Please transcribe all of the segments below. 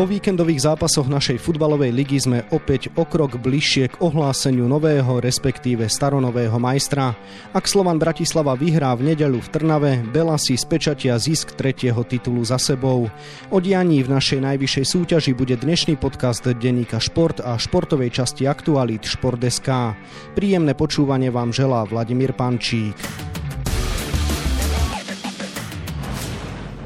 Po víkendových zápasoch našej futbalovej ligy sme opäť o krok bližšie k ohláseniu nového, respektíve staronového majstra. Ak Slovan Bratislava vyhrá v nedeľu v Trnave, Bela si spečatia zisk tretieho titulu za sebou. O dianí v našej najvyššej súťaži bude dnešný podcast denníka Šport a športovej časti Aktualit Šport.sk. Príjemné počúvanie vám želá Vladimír Pančík.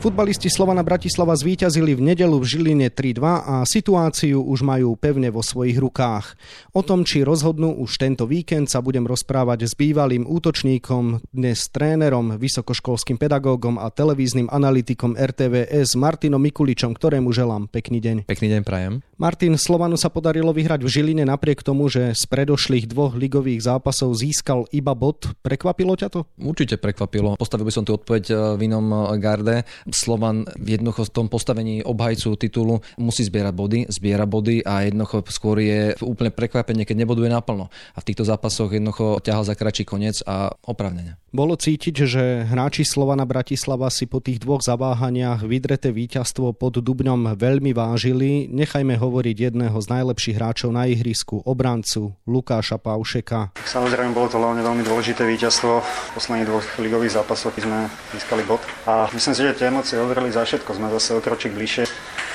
Futbalisti Slovana Bratislava zvíťazili v nedelu v Žiline 3-2 a situáciu už majú pevne vo svojich rukách. O tom, či rozhodnú už tento víkend, sa budem rozprávať s bývalým útočníkom, dnes trénerom, vysokoškolským pedagógom a televíznym analytikom RTVS Martinom Mikuličom, ktorému želám pekný deň. Pekný deň prajem. Martin, Slovanu sa podarilo vyhrať v Žiline napriek tomu, že z predošlých dvoch ligových zápasov získal iba bod. Prekvapilo ťa to? Určite prekvapilo. Postavil by som tu odpoveď eh, v inom eh, garde. Slovan jednoducho v tom postavení obhajcu titulu musí zbierať body, zbiera body a jednoducho skôr je úplne prekvapenie, keď neboduje naplno. A v týchto zápasoch jednoducho ťahal za kračí koniec a opravnenie. Bolo cítiť, že hráči Slovana Bratislava si po tých dvoch zaváhaniach vydreté víťazstvo pod Dubňom veľmi vážili. Nechajme hovoriť jedného z najlepších hráčov na ihrisku, obrancu Lukáša Paušeka. Samozrejme bolo to hlavne veľmi dôležité víťazstvo. V posledných dvoch ligových zápasoch sme získali bod. A myslím si, že tie emócie hovorili za všetko. Sme zase o kročík bližšie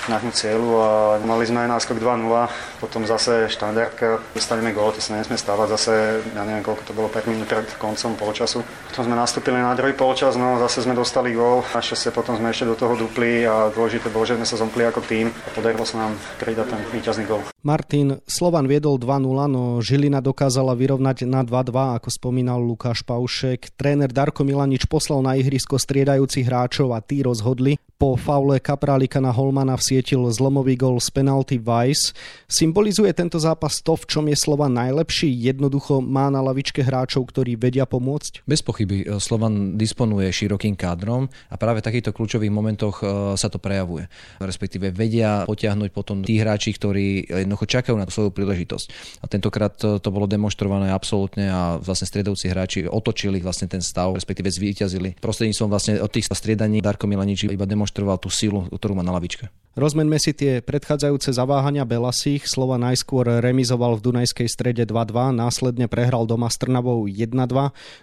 nášmu cieľu a mali sme aj náskok 2-0, potom zase štandardka, dostaneme gól, to sa nesmie stávať zase, ja neviem koľko to bolo 5 minút pred koncom polčasu. Potom sme nastúpili na druhý polčas, no zase sme dostali gól, sa potom sme ešte do toho dupli a dôležité bolo, že sme sa zomkli ako tým a podarilo sa nám pridať ten víťazný gól. Martin, Slovan viedol 2-0, no Žilina dokázala vyrovnať na 2-2, ako spomínal Lukáš Paušek. Tréner Darko Milanič poslal na ihrisko striedajúcich hráčov a tí rozhodli. Po faule Kaprálika na Holmana vsietil zlomový gol z penalty Vice. Symbolizuje tento zápas to, v čom je Slovan najlepší? Jednoducho má na lavičke hráčov, ktorí vedia pomôcť? Bez pochyby. E, Slovan disponuje širokým kádrom a práve v takýchto kľúčových momentoch e, sa to prejavuje. Respektíve vedia potiahnuť potom tí hráči, ktorí jednoducho čakajú na svoju príležitosť. A tentokrát to, to bolo demonstrované absolútne a vlastne striedovci hráči otočili vlastne ten stav, respektíve zvíťazili. Prostredníctvom vlastne od tých striedaní Darko Milanič iba demonstroval demonstroval tú silu, ktorú má na lavičke. Rozmeňme si tie predchádzajúce zaváhania Belasích. Slova najskôr remizoval v Dunajskej strede 2-2, následne prehral doma s Trnavou 1-2,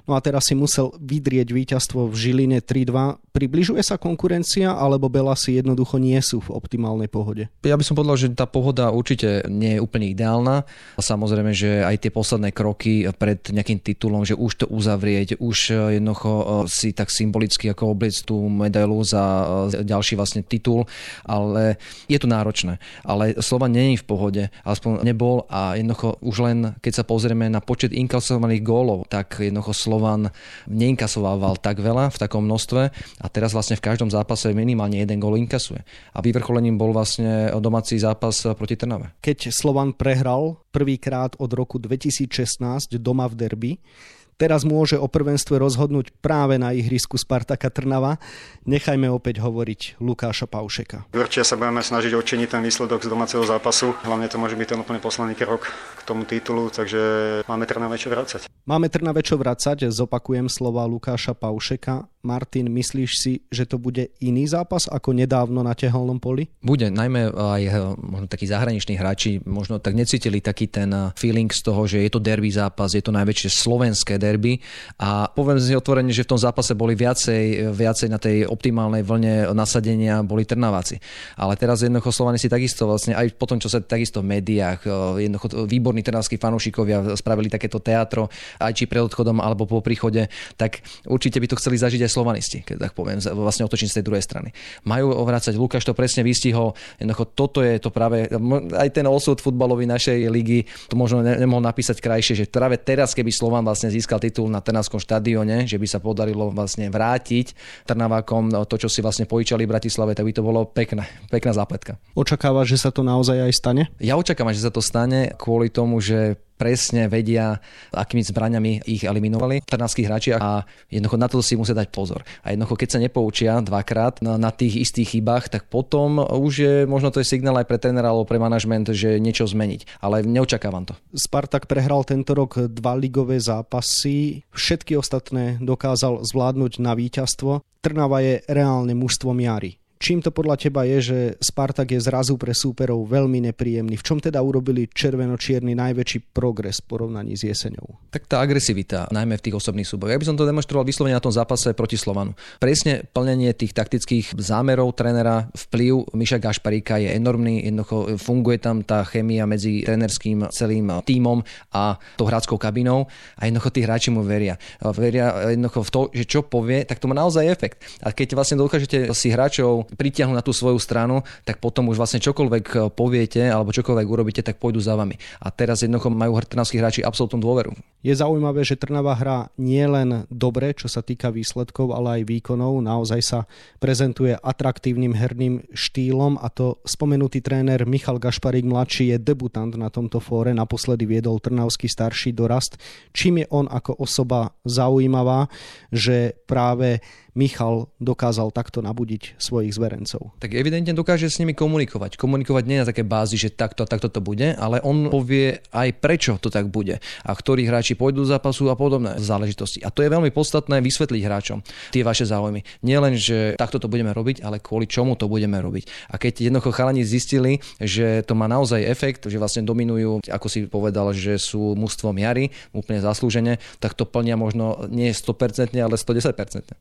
no a teraz si musel vydrieť víťazstvo v Žiline 3-2. Približuje sa konkurencia, alebo Belasi jednoducho nie sú v optimálnej pohode? Ja by som povedal, že tá pohoda určite nie je úplne ideálna. Samozrejme, že aj tie posledné kroky pred nejakým titulom, že už to uzavrieť, už jednoducho eh, si tak symbolicky ako obliec tú medailu za eh, ďalší vlastne titul, ale je to náročné. Ale Slovan není v pohode, aspoň nebol a jednoducho už len keď sa pozrieme na počet inkasovaných gólov, tak jednoducho Slovan neinkasovával tak veľa v takom množstve a teraz vlastne v každom zápase minimálne jeden gól inkasuje. A vyvrcholením bol vlastne domáci zápas proti Trnave. Keď Slovan prehral prvýkrát od roku 2016 doma v derby, Teraz môže o prvenstve rozhodnúť práve na ihrisku Spartaka Trnava. Nechajme opäť hovoriť Lukáša Paušeka. Určite sa budeme snažiť očiniť ten výsledok z domáceho zápasu. Hlavne to môže byť ten úplne posledný krok k tomu titulu, takže máme Trnave čo vracať. Máme Trnave čo vracať, zopakujem slova Lukáša Paušeka. Martin, myslíš si, že to bude iný zápas ako nedávno na tehelnom poli? Bude, najmä aj eh, možno takí zahraniční hráči možno tak necítili taký ten eh, feeling z toho, že je to derby zápas, je to najväčšie slovenské derby a poviem si otvorene, že v tom zápase boli viacej, viacej na tej optimálnej vlne nasadenia boli Trnaváci. Ale teraz jednoducho Slovani si takisto vlastne aj po tom, čo sa takisto v médiách, eh, jednoducho výborní trnavskí fanúšikovia spravili takéto teatro, aj či pred odchodom alebo po príchode, tak určite by to chceli zažiť aj slovanisti, keď tak poviem, vlastne otočím z tej druhej strany. Majú ovracať, Lukáš to presne vystihol, jednoducho toto je to práve, aj ten osud futbalový našej ligy, to možno ne, nemohol napísať krajšie, že práve teraz, keby Slovan vlastne získal titul na Trnavskom štadióne, že by sa podarilo vlastne vrátiť Trnavákom to, čo si vlastne pojičali v Bratislave, tak by to bolo pekné, pekná zápletka. Očakáva, že sa to naozaj aj stane? Ja očakávam, že sa to stane kvôli tomu, že presne vedia, akými zbraniami ich eliminovali trnavskí hráči a jednoducho na to si musia dať pozor. A jednoducho, keď sa nepoučia dvakrát na, na tých istých chybách, tak potom už je, možno to je signál aj pre trénera alebo pre manažment, že niečo zmeniť. Ale neočakávam to. Spartak prehral tento rok dva ligové zápasy, všetky ostatné dokázal zvládnuť na víťazstvo. Trnava je reálne mužstvom Jary Čím to podľa teba je, že Spartak je zrazu pre súperov veľmi nepríjemný? V čom teda urobili červeno-čierny najväčší progres v porovnaní s jeseňou? Tak tá agresivita, najmä v tých osobných súbojoch. Ja by som to demonstroval vyslovene na tom zápase proti Slovanu. Presne plnenie tých taktických zámerov trénera, vplyv Miša Gašparíka je enormný, jednoducho funguje tam tá chemia medzi trénerským celým tímom a tou hráckou kabinou a jednoducho tí hráči mu veria. Veria jednoducho v to, že čo povie, tak to má naozaj efekt. A keď vlastne dokážete si hráčov pritiahnuť na tú svoju stranu, tak potom už vlastne čokoľvek poviete alebo čokoľvek urobíte, tak pôjdu za vami. A teraz jednoducho majú trnavskí hráči absolútnu dôveru. Je zaujímavé, že Trnava hrá nie len dobre, čo sa týka výsledkov, ale aj výkonov. Naozaj sa prezentuje atraktívnym herným štýlom a to spomenutý tréner Michal Gašparík mladší je debutant na tomto fóre. Naposledy viedol Trnavský starší dorast. Čím je on ako osoba zaujímavá, že práve Michal dokázal takto nabudiť svojich zverencov. Tak evidentne dokáže s nimi komunikovať. Komunikovať nie na také bázi, že takto a takto to bude, ale on povie aj prečo to tak bude a ktorí hráči pôjdu do zápasu a podobné záležitosti. A to je veľmi podstatné vysvetliť hráčom tie vaše záujmy. Nie len, že takto to budeme robiť, ale kvôli čomu to budeme robiť. A keď jednoducho chalani zistili, že to má naozaj efekt, že vlastne dominujú, ako si povedal, že sú mužstvom jary, úplne zaslúžene, tak to plnia možno nie 100%, ale 110%.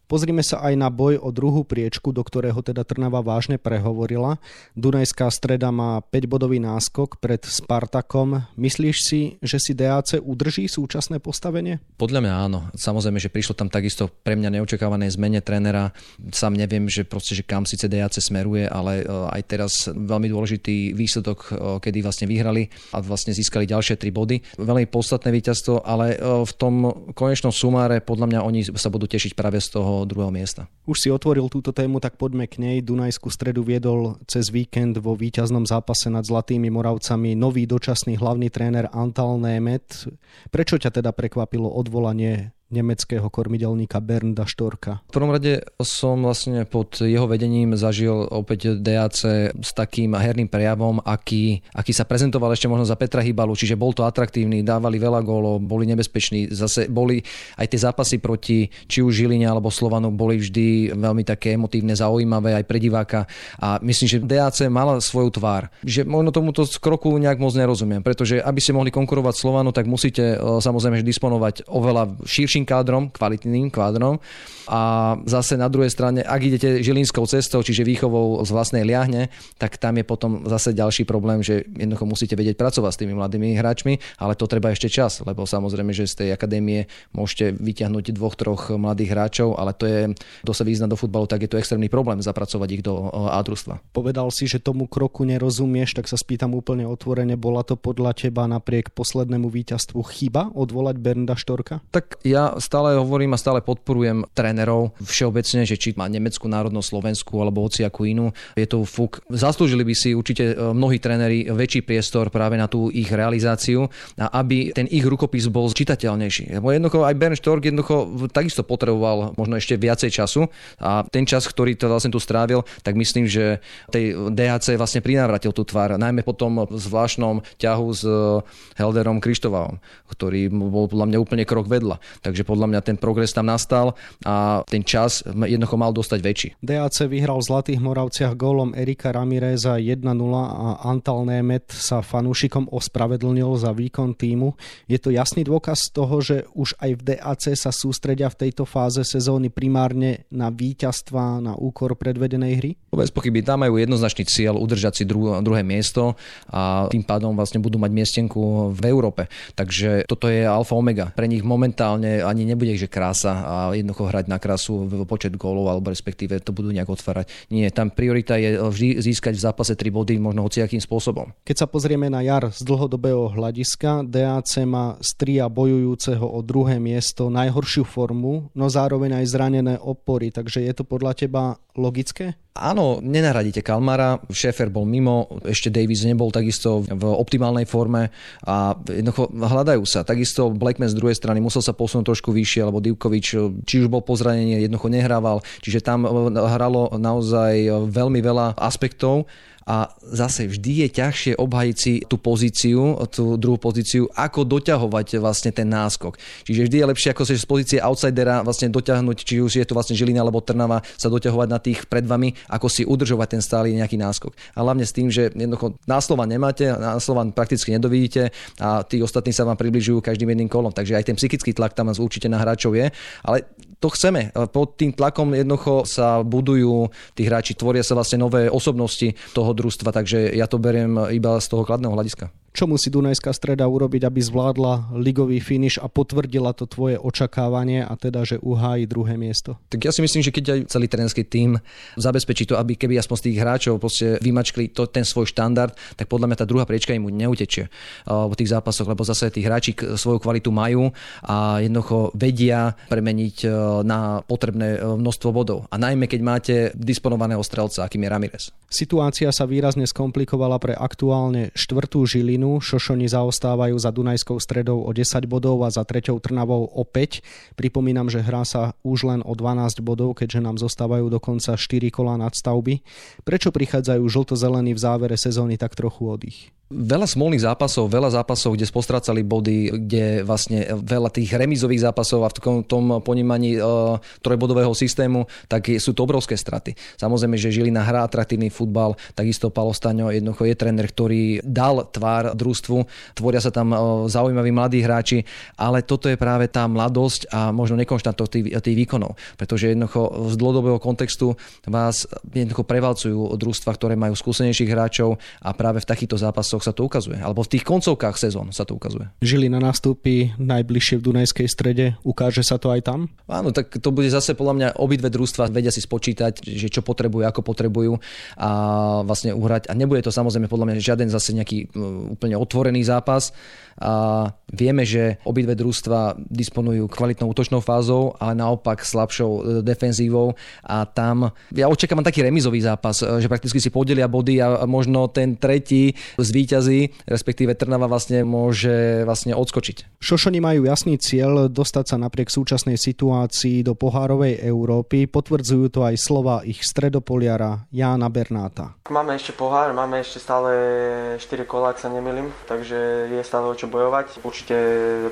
Pozrime sa aj na boj o druhú priečku, do ktorého teda Trnava vážne prehovorila. Dunajská streda má 5-bodový náskok pred Spartakom. Myslíš si, že si DAC udrží súčasné postavenie? Podľa mňa áno. Samozrejme, že prišlo tam takisto pre mňa neočakávané zmene trénera. Sám neviem, že proste, že kam síce DAC smeruje, ale e, aj teraz veľmi dôležitý výsledok, e, kedy vlastne vyhrali a vlastne získali ďalšie tri body. Veľmi podstatné víťazstvo, ale e, v tom konečnom sumáre podľa mňa oni sa budú tešiť práve z toho druhého miesta. Už si otvoril túto tému, tak poďme k nej. Dunajskú stredu viedol cez víkend vo víťaznom zápase nad Zlatými Moravcami nový dočasný hlavný tréner Antal Német. Prečo ťa teda prekvapilo odvolanie nemeckého kormidelníka Bernda Štorka. V prvom rade som vlastne pod jeho vedením zažil opäť DAC s takým herným prejavom, aký, aký sa prezentoval ešte možno za Petra Hybalu, čiže bol to atraktívny, dávali veľa gólov, boli nebezpeční, zase boli aj tie zápasy proti či už Žiline alebo Slovanu boli vždy veľmi také emotívne, zaujímavé aj pre diváka a myslím, že DAC mala svoju tvár. Že možno tomuto kroku nejak moc nerozumiem, pretože aby ste mohli konkurovať Slovanu, tak musíte e, samozrejme disponovať oveľa širším kádrom, kvalitným kádrom. A zase na druhej strane, ak idete žilinskou cestou, čiže výchovou z vlastnej liahne, tak tam je potom zase ďalší problém, že jednoducho musíte vedieť pracovať s tými mladými hráčmi, ale to treba ešte čas, lebo samozrejme, že z tej akadémie môžete vyťahnuť dvoch, troch mladých hráčov, ale to je, kto sa význa do futbalu, tak je to extrémny problém zapracovať ich do ádrustva. Povedal si, že tomu kroku nerozumieš, tak sa spýtam úplne otvorene, bola to podľa teba napriek poslednému víťazstvu chyba odvolať Bernda Štorka? Tak ja stále hovorím a stále podporujem trénerov všeobecne, že či má nemeckú národnosť, Slovensku alebo hociakú inú. Je to fuk. Zaslúžili by si určite e, mnohí tréneri väčší priestor práve na tú ich realizáciu a aby ten ich rukopis bol čitateľnejší. Lebo jednoducho aj Bern Stork jednoducho takisto potreboval možno ešte viacej času a ten čas, ktorý to vlastne tu strávil, tak myslím, že tej DHC vlastne prinávratil tú tvár, najmä po tom zvláštnom ťahu s Helderom Krištovalom, ktorý bol podľa mňa úplne krok vedľa. Takže podľa mňa ten progres tam nastal a ten čas jednoducho mal dostať väčší. DAC vyhral v Zlatých Moravciach gólom Erika Ramireza 1-0 a Antal Német sa fanúšikom ospravedlnil za výkon týmu. Je to jasný dôkaz toho, že už aj v DAC sa sústredia v tejto fáze sezóny primárne na víťazstva na úkor predvedenej hry? Bez pochyby, tam majú jednoznačný cieľ udržať si dru- druhé miesto a tým pádom vlastne budú mať miestenku v Európe. Takže toto je alfa omega. Pre nich momentálne ani nebude, že krása a jednoducho hrať na krásu počet gólov alebo respektíve to budú nejak otvárať. Nie, tam priorita je vždy získať v zápase 3 body možno hociakým spôsobom. Keď sa pozrieme na jar z dlhodobého hľadiska, DAC má z tria bojujúceho o druhé miesto najhoršiu formu, no zároveň aj zranené opory, takže je to podľa teba logické? Áno, nenahradíte Kalmara, Šéfer bol mimo, ešte Davis nebol takisto v optimálnej forme a jednoducho hľadajú sa. Takisto Blackman z druhej strany musel sa posunúť trošku vyššie, lebo Divkovič či už bol po zranení, jednoducho nehrával, čiže tam hralo naozaj veľmi veľa aspektov a zase vždy je ťažšie obhajiť si tú pozíciu, tú druhú pozíciu, ako doťahovať vlastne ten náskok. Čiže vždy je lepšie ako sa z pozície outsidera vlastne doťahnuť, či už je to vlastne Žilina alebo Trnava, sa doťahovať na tých pred vami ako si udržovať ten stály nejaký náskok. A hlavne s tým, že jednoducho na Slovan nemáte, na Slovan prakticky nedovidíte a tí ostatní sa vám približujú každým jedným kolom. Takže aj ten psychický tlak tam určite na hráčov je, ale to chceme. Pod tým tlakom jednoducho sa budujú tí hráči, tvoria sa vlastne nové osobnosti toho družstva, takže ja to beriem iba z toho kladného hľadiska. Čo musí Dunajská streda urobiť, aby zvládla ligový finish a potvrdila to tvoje očakávanie a teda, že uhájí druhé miesto? Tak ja si myslím, že keď aj celý trénerský tím zabezpečí to, aby keby aspoň z tých hráčov vymačkli to, ten svoj štandard, tak podľa mňa tá druhá priečka im neutečie v tých zápasoch, lebo zase tí hráči svoju kvalitu majú a jednoducho vedia premeniť e, na potrebné e, množstvo bodov. A najmä keď máte disponovaného strelca, akým je Ramirez. Situácia sa výrazne skomplikovala pre aktuálne štvrtú Žilinu Žilinu. Šošoni zaostávajú za Dunajskou stredou o 10 bodov a za treťou Trnavou o 5. Pripomínam, že hrá sa už len o 12 bodov, keďže nám zostávajú dokonca 4 kola nadstavby. Prečo prichádzajú žlto-zelení v závere sezóny tak trochu oddych? Veľa smolných zápasov, veľa zápasov, kde spostracali body, kde vlastne veľa tých remizových zápasov a v tom, ponímaní e, trojbodového systému, tak sú to obrovské straty. Samozrejme, že Žilina hrá atraktívny futbal, takisto Palostaňo jednoducho je tréner, ktorý dal tvár družstvu, tvoria sa tam e, zaujímaví mladí hráči, ale toto je práve tá mladosť a možno nekonštantnosť tých, tých výkonov, pretože jednoducho z dlhodobého kontextu vás jednoducho prevalcujú družstva, ktoré majú skúsenejších hráčov a práve v takýchto zápasoch zápasoch sa to ukazuje, alebo v tých koncovkách sezón sa to ukazuje. Žilina nastúpi najbližšie v Dunajskej strede, ukáže sa to aj tam? Áno, tak to bude zase podľa mňa obidve družstva vedia si spočítať, že čo potrebujú, ako potrebujú a vlastne uhrať. A nebude to samozrejme podľa mňa žiaden zase nejaký úplne otvorený zápas. A vieme, že obidve družstva disponujú kvalitnou útočnou fázou, ale naopak slabšou e, defenzívou a tam ja očakávam taký remizový zápas, e, že prakticky si podelia body a možno ten tretí zvý zvíťazí, respektíve Trnava vlastne môže vlastne odskočiť. Šošoni majú jasný cieľ dostať sa napriek súčasnej situácii do pohárovej Európy. Potvrdzujú to aj slova ich stredopoliara Jána Bernáta. Máme ešte pohár, máme ešte stále 4 kola, ak sa nemýlim, takže je stále o čo bojovať. Určite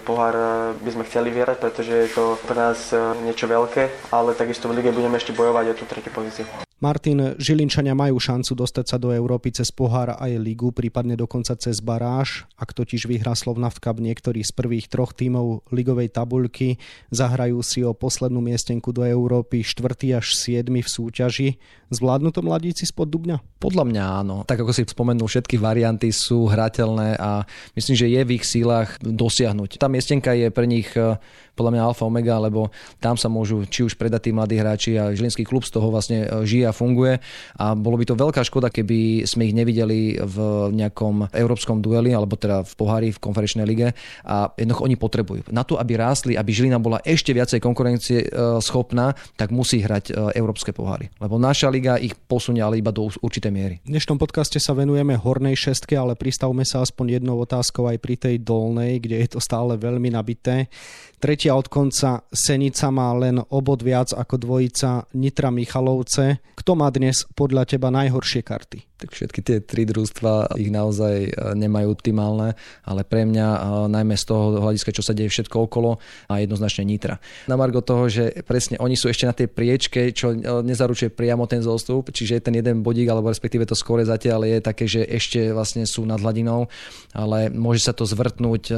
pohár by sme chceli vierať, pretože je to pre nás niečo veľké, ale takisto v lige budeme ešte bojovať o tú tretiu pozíciu. Martin, Žilinčania majú šancu dostať sa do Európy cez pohár aj ligu, prípadne dokonca cez baráž. Ak totiž vyhrá Slovnaft Cup niektorý z prvých troch tímov ligovej tabuľky, zahrajú si o poslednú miestenku do Európy 4. až 7. v súťaži. Zvládnu to mladíci spod Dubňa? Podľa mňa áno. Tak ako si spomenul, všetky varianty sú hrateľné a myslím, že je v ich sílach dosiahnuť. Tá miestenka je pre nich eh, podľa mňa alfa omega, lebo tam sa môžu či už predať tí mladí hráči a Žilinský klub z toho vlastne eh, žije funguje a bolo by to veľká škoda, keby sme ich nevideli v nejakom európskom dueli alebo teda v pohári v konferenčnej lige a jednoducho oni potrebujú. Na to, aby rástli, aby Žilina bola ešte viacej konkurencie eh, schopná, tak musí hrať európske poháry. Lebo naša liga ich posunie ale iba do určitej miery. V dnešnom podcaste sa venujeme hornej šestke, ale pristavme sa aspoň jednou otázkou aj pri tej dolnej, kde je to stále veľmi nabité. Tretia od konca Senica má len obod viac ako dvojica Nitra Michalovce. Kto má dnes podľa teba najhoršie karty? tak všetky tie tri družstva ich naozaj e, nemajú optimálne, ale pre mňa e, najmä z toho hľadiska, čo sa deje všetko okolo a jednoznačne Nitra. Na margo toho, že presne oni sú ešte na tej priečke, čo e, nezaručuje priamo ten zostup, čiže ten jeden bodík, alebo respektíve to skore zatiaľ je také, že ešte vlastne sú nad hladinou, ale môže sa to zvrtnúť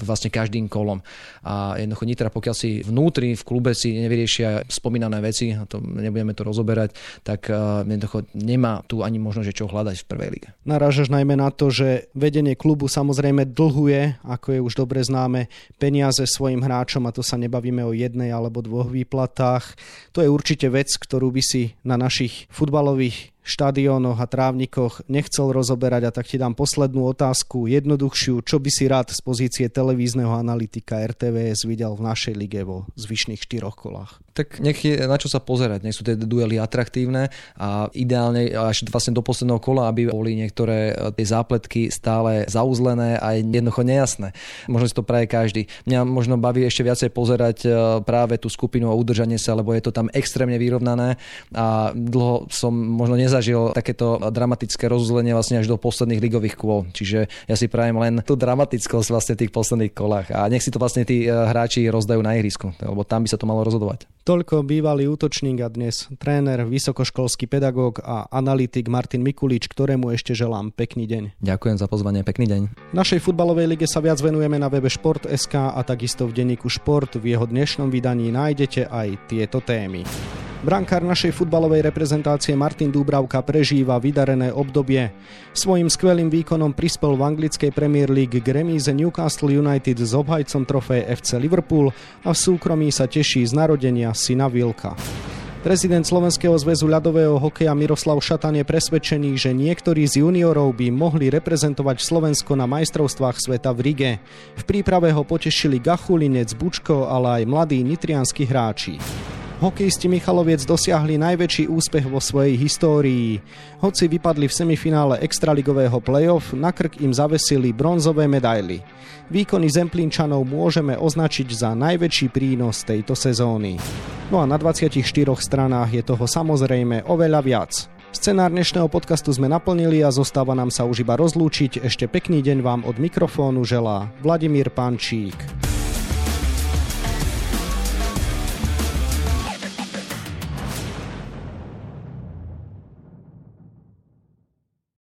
vlastne každým kolom. A jednoducho Nitra, pokiaľ si vnútri v klube si nevyriešia spomínané veci, a to nebudeme to rozoberať, tak jednoducho nemá tu ani možno, že čo hľadať v prvej lige. Narážaš najmä na to, že vedenie klubu samozrejme dlhuje, ako je už dobre známe, peniaze svojim hráčom a to sa nebavíme o jednej alebo dvoch výplatách. To je určite vec, ktorú by si na našich futbalových štadiónoch a trávnikoch nechcel rozoberať a tak ti dám poslednú otázku, jednoduchšiu, čo by si rád z pozície televízneho analytika RTVS videl v našej lige vo zvyšných štyroch kolách? Tak nech je na čo sa pozerať, nech sú tie duely atraktívne a ideálne až vlastne do posledného kola, aby boli niektoré e, tie zápletky stále zauzlené a jednoducho nejasné. Možno si to praje každý. Mňa možno baví ešte viacej pozerať e, práve tú skupinu a udržanie sa, lebo je to tam extrémne vyrovnané a dlho som možno nezaujímavé nezažil takéto dramatické rozdelenie vlastne až do posledných ligových kôl. Čiže ja si prajem len tú dramatickosť vlastne tých posledných kolách a nech si to vlastne tí e, hráči rozdajú na ihrisku, lebo tam by sa to malo rozhodovať. Toľko bývalý útočník a dnes tréner, vysokoškolský pedagóg a analytik Martin Mikulič, ktorému ešte želám pekný deň. Ďakujem za pozvanie, pekný deň. V našej futbalovej lige sa viac venujeme na webe Šport.sk a takisto v denníku Šport. V jeho dnešnom vydaní nájdete aj tieto témy. Brankár našej futbalovej reprezentácie Martin Dúbravka prežíva vydarené obdobie. Svojím skvelým výkonom prispel v anglickej Premier League k Newcastle United s obhajcom trofeje FC Liverpool a v súkromí sa teší z narodenia syna Vilka. Prezident Slovenského zväzu ľadového hokeja Miroslav Šatan je presvedčený, že niektorí z juniorov by mohli reprezentovať Slovensko na majstrovstvách sveta v Rige. V príprave ho potešili Gachulinec, Bučko, ale aj mladí nitrianskí hráči. Hokejisti Michaloviec dosiahli najväčší úspech vo svojej histórii. Hoci vypadli v semifinále extraligového play-off, na krk im zavesili bronzové medaily. Výkony Zemplínčanov môžeme označiť za najväčší prínos tejto sezóny. No a na 24 stranách je toho samozrejme oveľa viac. Scenár dnešného podcastu sme naplnili a zostáva nám sa už iba rozlúčiť. Ešte pekný deň vám od mikrofónu želá Vladimír Pančík.